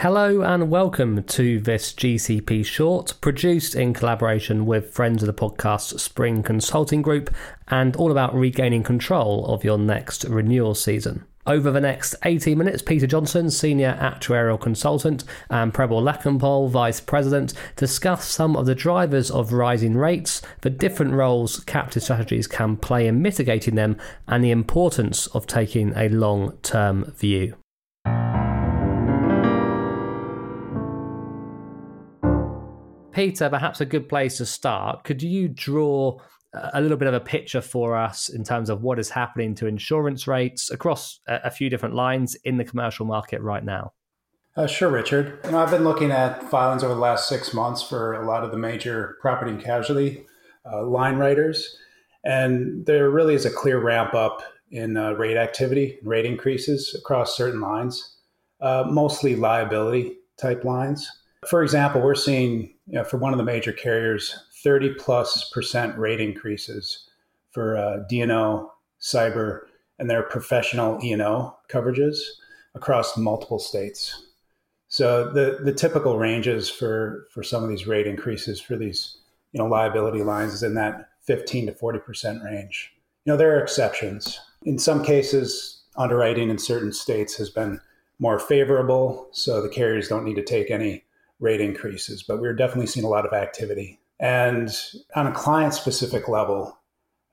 Hello and welcome to this GCP short, produced in collaboration with friends of the podcast Spring Consulting Group, and all about regaining control of your next renewal season. Over the next 18 minutes, Peter Johnson, Senior Actuarial Consultant, and Prabal Lakhanpal, Vice President, discuss some of the drivers of rising rates, the different roles captive strategies can play in mitigating them, and the importance of taking a long term view. Peter, perhaps a good place to start. Could you draw a little bit of a picture for us in terms of what is happening to insurance rates across a, few different lines in the commercial market right now? Uh, sure, Richard. You know, I've been looking at filings over the last six months for a lot of the major property and casualty uh, line writers, and there really is a clear ramp up in uh, rate activity rate increases across certain lines, uh, mostly liability type lines. For example, we're seeing you know, for one of the major carriers 30 plus percent rate increases for uh, D&O, cyber, and their professional E&O coverages across multiple states. So the, the typical ranges for, for some of these rate increases for these you know liability lines is in that 15 to 40 percent range. You know there are exceptions. In some cases, underwriting in certain states has been more favorable, so the carriers don't need to take any rate increases, but we're definitely seeing a lot of activity. And on a client specific level,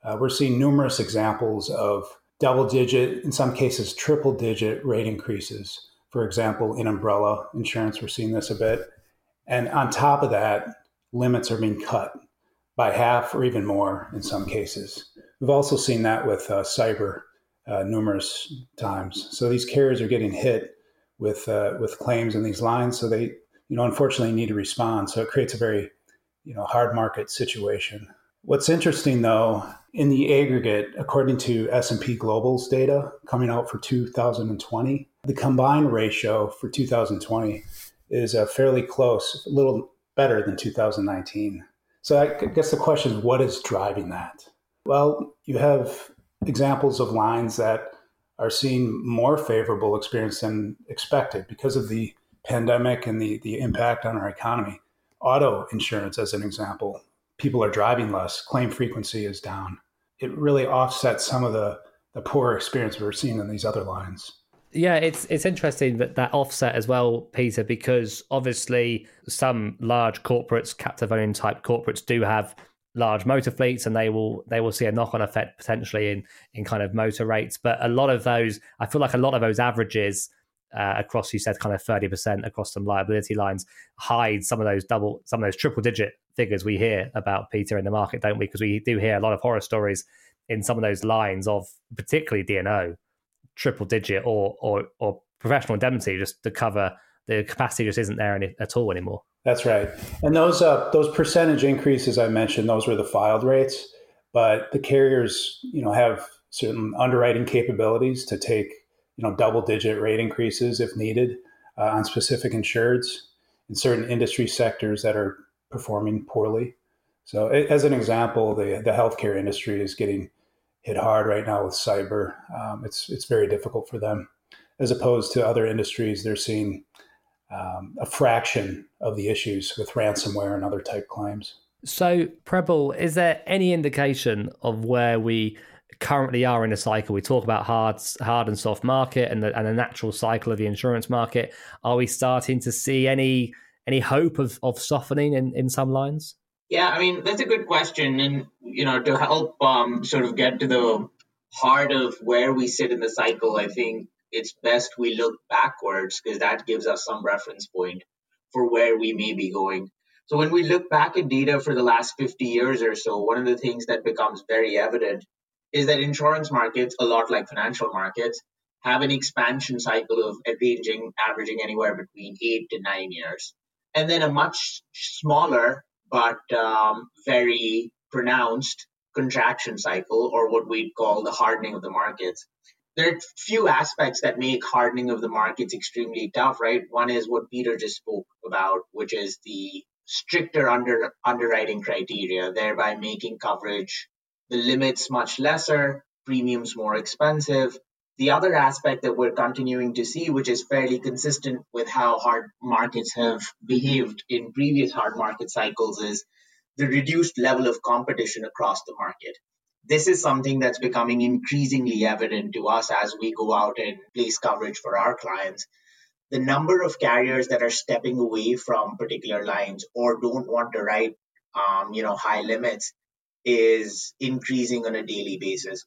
uh, we're seeing numerous examples of double digit, in some cases, triple digit rate increases. For example, in umbrella insurance, we're seeing this a bit. And on top of that, limits are being cut by half or even more in some cases. We've also seen that with uh, cyber uh, numerous times. So these carriers are getting hit with uh, with claims in these lines. So they you know, unfortunately need to respond. So it creates a very, you know, hard market situation. What's interesting though, in the aggregate, according to S&P Global's data coming out for 2020, the combined ratio for 2020 is uh, fairly close, a little better than 2019. So I guess the question is, what is driving that? Well, you have examples of lines that are seeing more favorable experience than expected because of the pandemic and the, the impact on our economy. Auto insurance, as an example, people are driving less, claim frequency is down. It really offsets some of the, the poor experience we're seeing in these other lines. Yeah, it's it's interesting that that offset as well, Peter, because obviously some large corporates, captive owning type corporates, do have large motor fleets, and they will they will see a knock on effect potentially in in kind of motor rates. But a lot of those, I feel like a lot of those averages uh, across you said kind of 30% across some liability lines hide some of those double some of those triple digit figures we hear about peter in the market don't we? Because we do hear a lot of horror stories in some of those lines of particularly D&O triple digit or or or professional indemnity just to cover the capacity just isn't there any, at all anymore. That's right. And those uh, those percentage increases i mentioned those were the filed rates but the carriers you know have certain underwriting capabilities to take you know double digit rate increases if needed uh, on specific insureds in certain industry sectors that are performing poorly. So, as an example, the the healthcare industry is getting hit hard right now with cyber. Um, it's it's very difficult for them, as opposed to other industries. They're seeing um, a fraction of the issues with ransomware and other type claims. So, Prabal, is there any indication of where we currently are in a cycle. We talk about hard, hard and soft market and the, and the natural cycle of the insurance market. Are we starting to see any any hope of, of softening in, in some lines? Yeah, I mean that's a good question, and you know to help um, sort of get to the heart of where we sit in the cycle, I think it's best we look backwards because that gives us some reference point for where we may be going. So when we look back at data for the last 50 years or so, one of the things that becomes very evident is that insurance markets, a lot like financial markets, have an expansion cycle of ranging, averaging anywhere between eight to nine years. And then a much smaller but um, very pronounced contraction cycle, or what we'd call the hardening of the markets. There are few aspects that make hardening of the markets extremely tough, right? One is what Peter just spoke about, which is the stricter under, underwriting criteria, thereby making coverage the limits much lesser, premiums more expensive, The other aspect that we're continuing to see, which is fairly consistent with how hard markets have behaved in previous hard market cycles, is the reduced level of competition across the market. This is something that's becoming increasingly evident to us as we go out and place coverage for our clients. The number of carriers that are stepping away from particular lines or don't want to write, um, you know, high limits is increasing on a daily basis.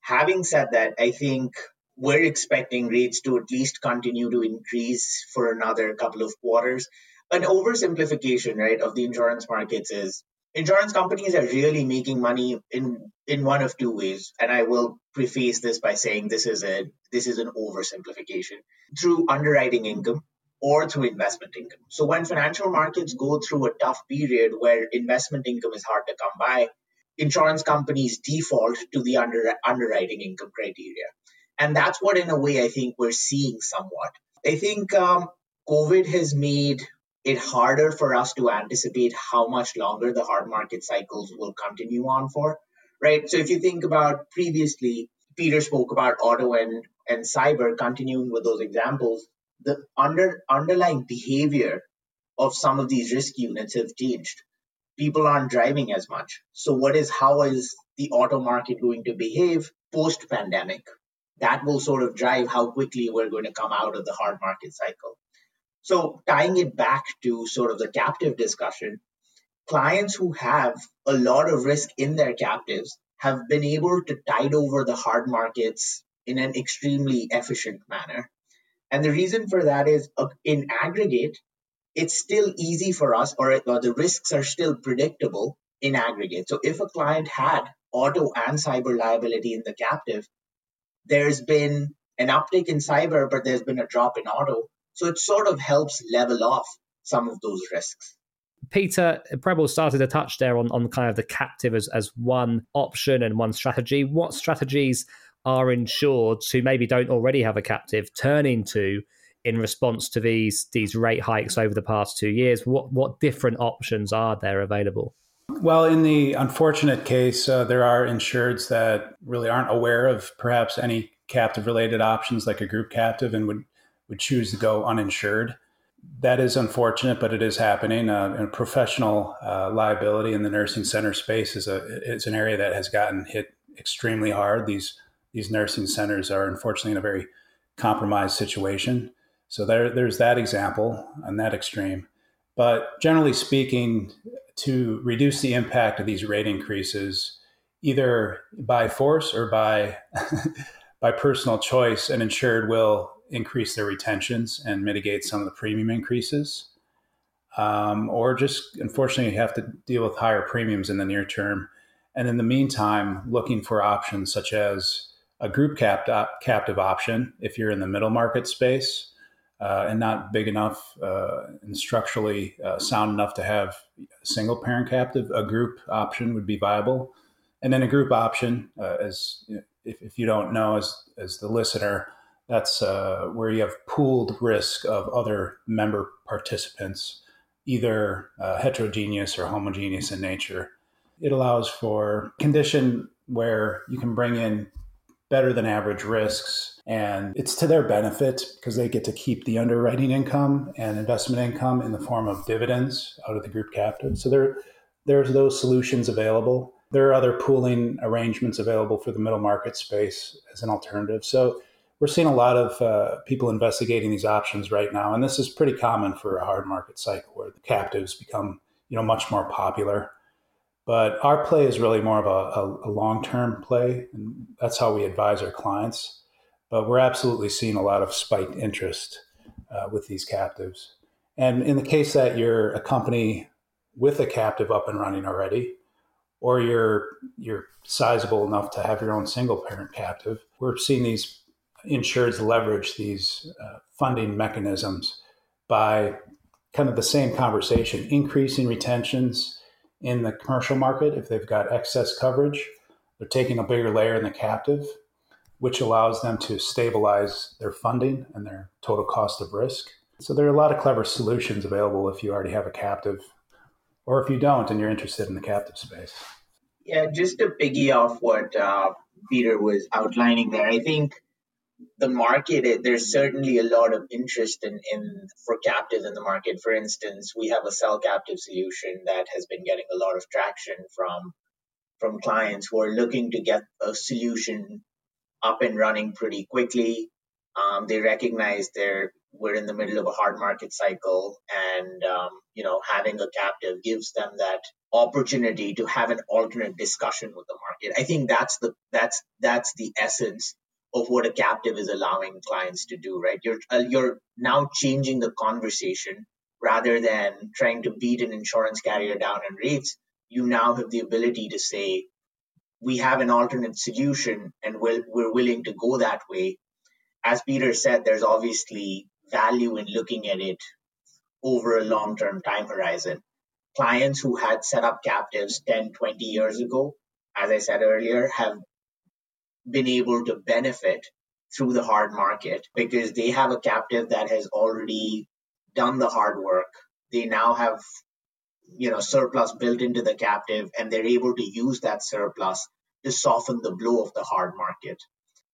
Having said that, I think we're expecting rates to at least continue to increase for another couple of quarters. An oversimplification, right, of the insurance markets is insurance companies are really making money in in one of two ways and i will preface this by saying this is a this is an oversimplification through underwriting income or through investment income so when financial markets go through a tough period where investment income is hard to come by insurance companies default to the under, underwriting income criteria. And that's what, in a way, I think we're seeing somewhat. I think um, COVID has made it harder for us to anticipate how much longer the hard market cycles will continue on for, right? So if you think about previously, Peter spoke about auto and, and cyber, continuing with those examples, the under, underlying behavior of some of these risk units have changed people aren't driving as much. So what is how is the auto market going to behave post pandemic? That will sort of drive how quickly we're going to come out of the hard market cycle. So tying it back to sort of the captive discussion, clients who have a lot of risk in their captives have been able to tide over the hard markets in an extremely efficient manner. And the reason for that is uh, in aggregate, it's still easy for us, or, or the risks are still predictable in aggregate. So if a client had auto and cyber liability in the captive, there's been an uptick in cyber, but there's been a drop in auto. So it sort of helps level off some of those risks. Peter, Prabal started to touch there on, on kind of the captive as, as one option and one strategy. What strategies are insured who maybe don't already have a captive turning to in response to these these rate hikes over the past two years? What what different options are there available? Well, in the unfortunate case, uh, there are insureds that really aren't aware of perhaps any captive related options like a group captive and would would choose to go uninsured. That is unfortunate, but it is happening. Uh, professional uh, liability in the nursing center space is a is an area that has gotten hit extremely hard. These these nursing centers are unfortunately in a very compromised situation. So there, there's that example on that extreme. But generally speaking, to reduce the impact of these rate increases, either by force or by by personal choice, an insured will increase their retentions and mitigate some of the premium increases, um, or just unfortunately have to deal with higher premiums in the near term. And in the meantime, looking for options such as a group capped op- captive option if you're in the middle market space uh, and not big enough uh, and structurally uh, sound enough to have a single parent captive, a group option would be viable. And then a group option, uh, as if, if, you don't know, as, as the listener, that's uh, where you have pooled risk of other member participants, either uh, heterogeneous or homogeneous in nature. It allows for condition where you can bring in better than average risks. And it's to their benefit because they get to keep the underwriting income and investment income in the form of dividends out of the group captive. So there, there's those solutions available. There are other pooling arrangements available for the middle market space as an alternative. So we're seeing a lot of uh, people investigating these options right now, and this is pretty common for a hard market cycle where the captives become you know much more popular. But our play is really more of a, a, a long term play, and that's how we advise our clients. But we're absolutely seeing a lot of spiked interest uh, with these captives. And in the case that you're a company with a captive up and running already, or you're you're sizable enough to have your own single parent captive, we're seeing these insureds leverage these uh, funding mechanisms by kind of the same conversation, increasing retentions in the commercial market if they've got excess coverage. They're taking a bigger layer in the captive, which allows them to stabilize their funding and their total cost of risk. So there are a lot of clever solutions available if you already have a captive, or if you don't and you're interested in the captive space. Yeah, just to piggy off what uh, Peter was outlining there, I think the market, there's certainly a lot of interest in, in for captive in the market. For instance, we have a cell captive solution that has been getting a lot of traction from from clients who are looking to get a solution up and running pretty quickly. Um, they recognize they're we're in the middle of a hard market cycle, and um, you know having a captive gives them that opportunity to have an alternate discussion with the market. I think that's the that's that's the essence of what a captive is allowing clients to do. Right? You're uh, you're now changing the conversation rather than trying to beat an insurance carrier down in rates. You now have the ability to say, we have an alternate solution and we're, we're willing to go that way as Peter said, there's obviously value in looking at it over a long term time horizon. Clients who had set up captives 10, 20 years ago, as I said earlier, have been able to benefit through the hard market because they have a captive that has already done the hard work. They now have you know surplus built into the captive and they're able to use that surplus to soften the blow of the hard market.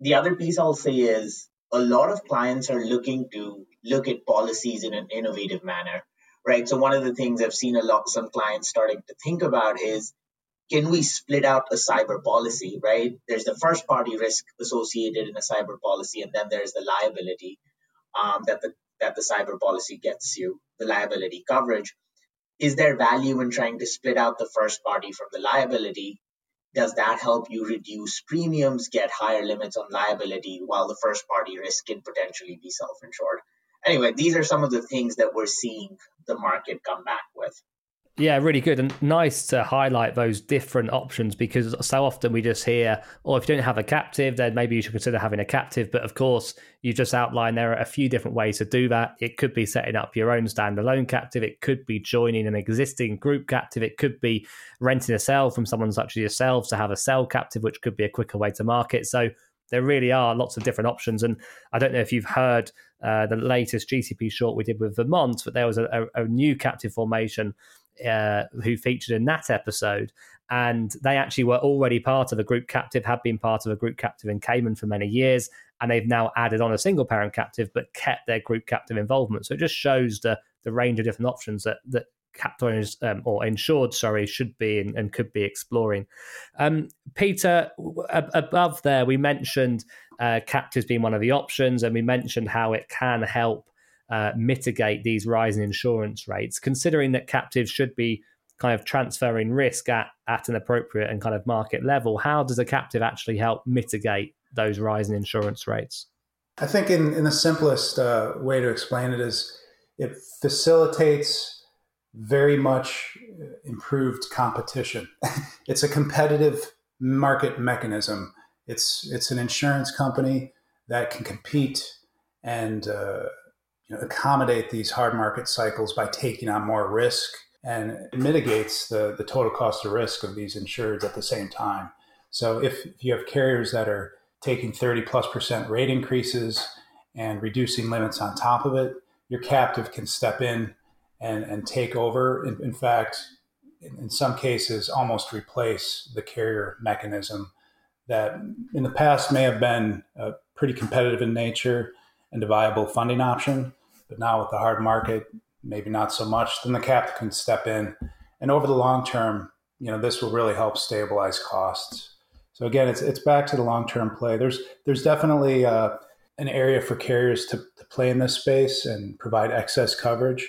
The other piece I'll say is a lot of clients are looking to look at policies in an innovative manner, right? So one of the things I've seen a lot, some clients starting to think about is, can we split out a cyber policy, right? There's the first party risk associated in a cyber policy, and then there's the liability um, that the that the cyber policy gets you, the liability coverage. Is there value in trying to split out the first party from the liability does that help you reduce premiums, get higher limits on liability, while the first party risk can potentially be self insured? Anyway, these are some of the things that we're seeing the market come back with. Yeah, really good and nice to highlight those different options because so often we just hear, oh, if you don't have a captive, then maybe you should consider having a captive. But of course, you just outlined there are a few different ways to do that. It could be setting up your own standalone captive, it could be joining an existing group captive, it could be renting a cell from someone such as yourself to have a cell captive, which could be a quicker way to market. So there really are lots of different options. And I don't know if you've heard uh, the latest GCP short we did with Vermont, but there was a, a, a new captive formation uh, who featured in that episode. And they actually were already part of a group captive, had been part of a group captive in Cayman for many years. And they've now added on a single parent captive, but kept their group captive involvement. So it just shows the, the range of different options that, that owners um, or insured, sorry, should be and, and could be exploring. Um, Peter, above there, we mentioned uh, captives being one of the options, and we mentioned how it can help uh, mitigate these rising insurance rates, considering that captives should be kind of transferring risk at, at an appropriate and kind of market level. How does a captive actually help mitigate those rising insurance rates? I think, in, in the simplest uh, way to explain it, is it facilitates very much improved competition. it's a competitive market mechanism. It's it's an insurance company that can compete and uh, you know, accommodate these hard market cycles by taking on more risk and it mitigates the, the total cost of risk of these insureds at the same time. So if, if you have carriers that are taking 30 plus percent rate increases and reducing limits on top of it, your captive can step in and, and take over. In, in fact, in, in some cases, almost replace the carrier mechanism that in the past may have been uh, pretty competitive in nature and a viable funding option. But now with the hard market, maybe not so much. Then the cap can step in, and over the long term, you know, this will really help stabilize costs. So again, it's it's back to the long term play. There's there's definitely uh, an area for carriers to, to play in this space and provide excess coverage,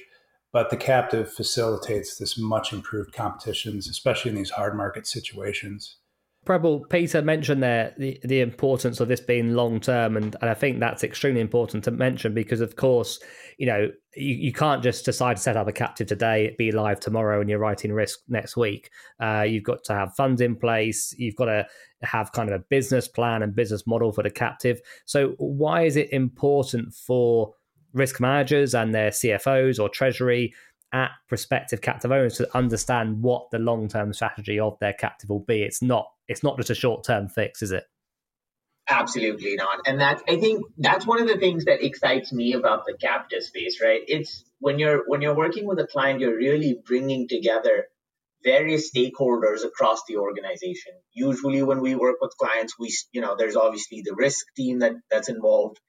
but the captive facilitates this much improved competitions, especially in these hard market situations. Prabal, Peter mentioned there the, the importance of this being long term, and, and I think that's extremely important to mention because, of course, you know you, you can't just decide to set up a captive today, be live tomorrow, and you're writing risk next week. Uh, you've got to have funds in place. You've got to have kind of a business plan and business model for the captive. So, why is it important for risk managers and their CFOs or treasury at prospective captive owners to understand what the long term strategy of their captive will be? It's not it's not just a short term fix, is it? Absolutely not. And that's I think that's one of the things that excites me about the captive space, right? It's when you're when you're working with a client, you're really bringing together various stakeholders across the organization. Usually when we work with clients, we, you know, there's obviously the risk team that, that's involved,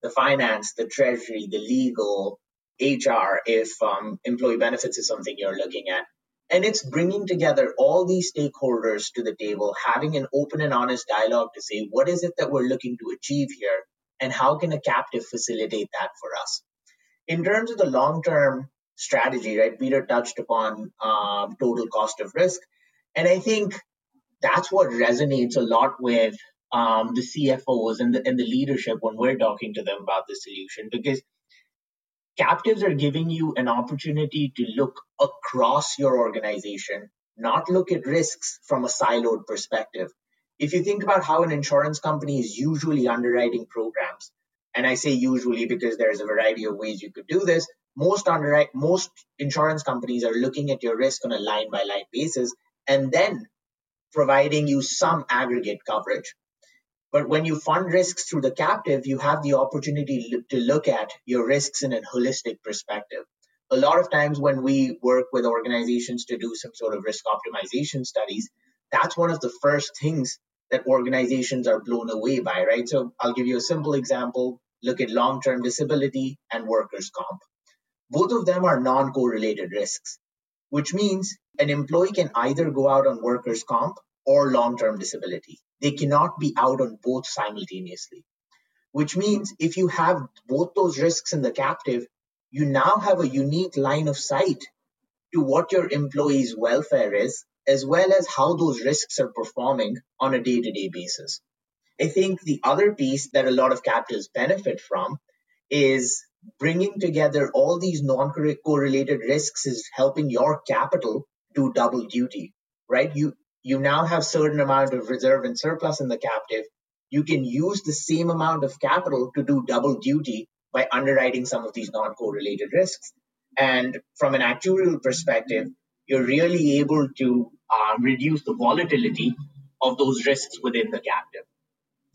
the finance, the treasury, the legal, HR, if um, employee benefits is something you're looking at. And it's bringing together all these stakeholders to the table, having an open and honest dialogue to say, what is it that we're looking to achieve here? And how can a captive facilitate that for us? In terms of the long term strategy, right? Peter touched upon um, total cost of risk. And I think that's what resonates a lot with um, the CFOs and the, and the leadership when we're talking to them about the solution because captives are giving you an opportunity to look across your organization, not look at risks from a siloed perspective. If you think about how an insurance company is usually underwriting programs, and I say usually because there's a variety of ways you could do this, most underwrite most insurance companies are looking at your risk on a line by line basis and then providing you some aggregate coverage. But when you fund risks through the captive, you have the opportunity to look at your risks in a holistic perspective. A lot of times when we work with organizations to do some sort of risk optimization studies, that's one of the first things that organizations are blown away by, right? So I'll give you a simple example. Look at long term disability and workers' comp. Both of them are non correlated risks, which means an employee can either go out on workers' comp or long term disability. They cannot be out on both simultaneously, which means if you have both those risks in the captive, you now have a unique line of sight to what your employees' welfare is, as well as how those risks are performing on a day to day basis. I think the other piece that a lot of captives benefit from is bringing together all these non-correlated risks is helping your capital do double duty, right? You you now have certain amount of reserve and surplus in the captive. You can use the same amount of capital to do double duty by underwriting some of these non-correlated risks. And from an actuarial perspective, you're really able to um, reduce the volatility of those risks within the captive.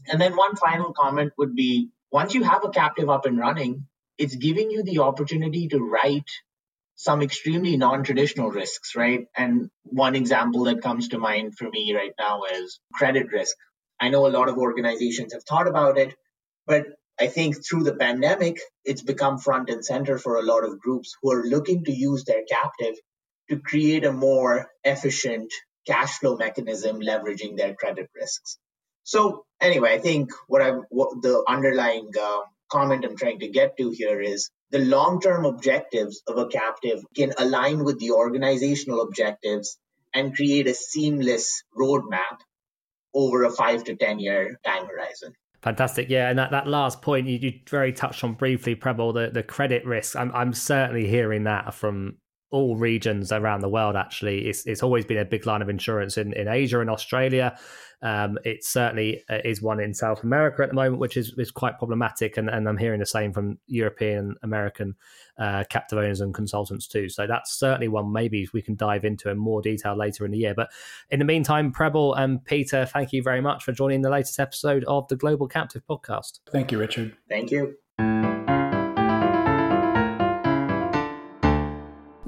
And then one final comment would be once you have a captive up and running, it's giving you the opportunity to write some extremely non-traditional risks, right? And one example that comes to mind for me right now is credit risk. I know a lot of organizations have thought about it, but I think through the pandemic, it's become front and center for a lot of groups who are looking to use their captive to create a more efficient cash flow mechanism leveraging their credit risks. So anyway, I think what I what the underlying uh, comment I'm trying to get to here is the long term objectives of a captive can align with the organizational objectives and create a seamless roadmap over a five to 10 year time horizon. Fantastic, yeah, and that, that last point you, you very touched on briefly, Prabal, the, the credit risk. I'm I'm certainly hearing that from all regions around the world. Actually, it's it's always been a big line of insurance in, in Asia and Australia. Um, it certainly uh, is one in South America at the moment, which is, is quite problematic. And, and I'm hearing the same from European, American uh, captive owners and consultants too. So that's certainly one maybe we can dive into in more detail later in the year. But in the meantime, Prabal and Peter, thank you very much for joining the latest episode of the Global Captive Podcast. Thank you, Richard. Thank you.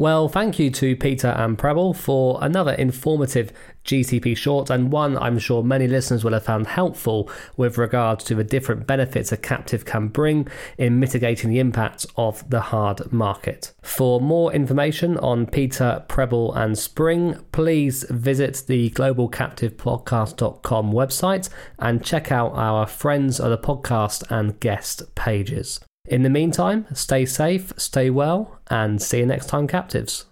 Well, thank you to Peter and Prabal for another informative GCP short and one I'm sure many listeners will have found helpful with regards to the different benefits a captive can bring in mitigating the impact of the hard market. For more information on Peter, Prabal, and Spring, please visit the globalcaptivepodcast.com website and check out our Friends of the Podcast and guest pages. In the meantime, stay safe, stay well, and see you next time, captives.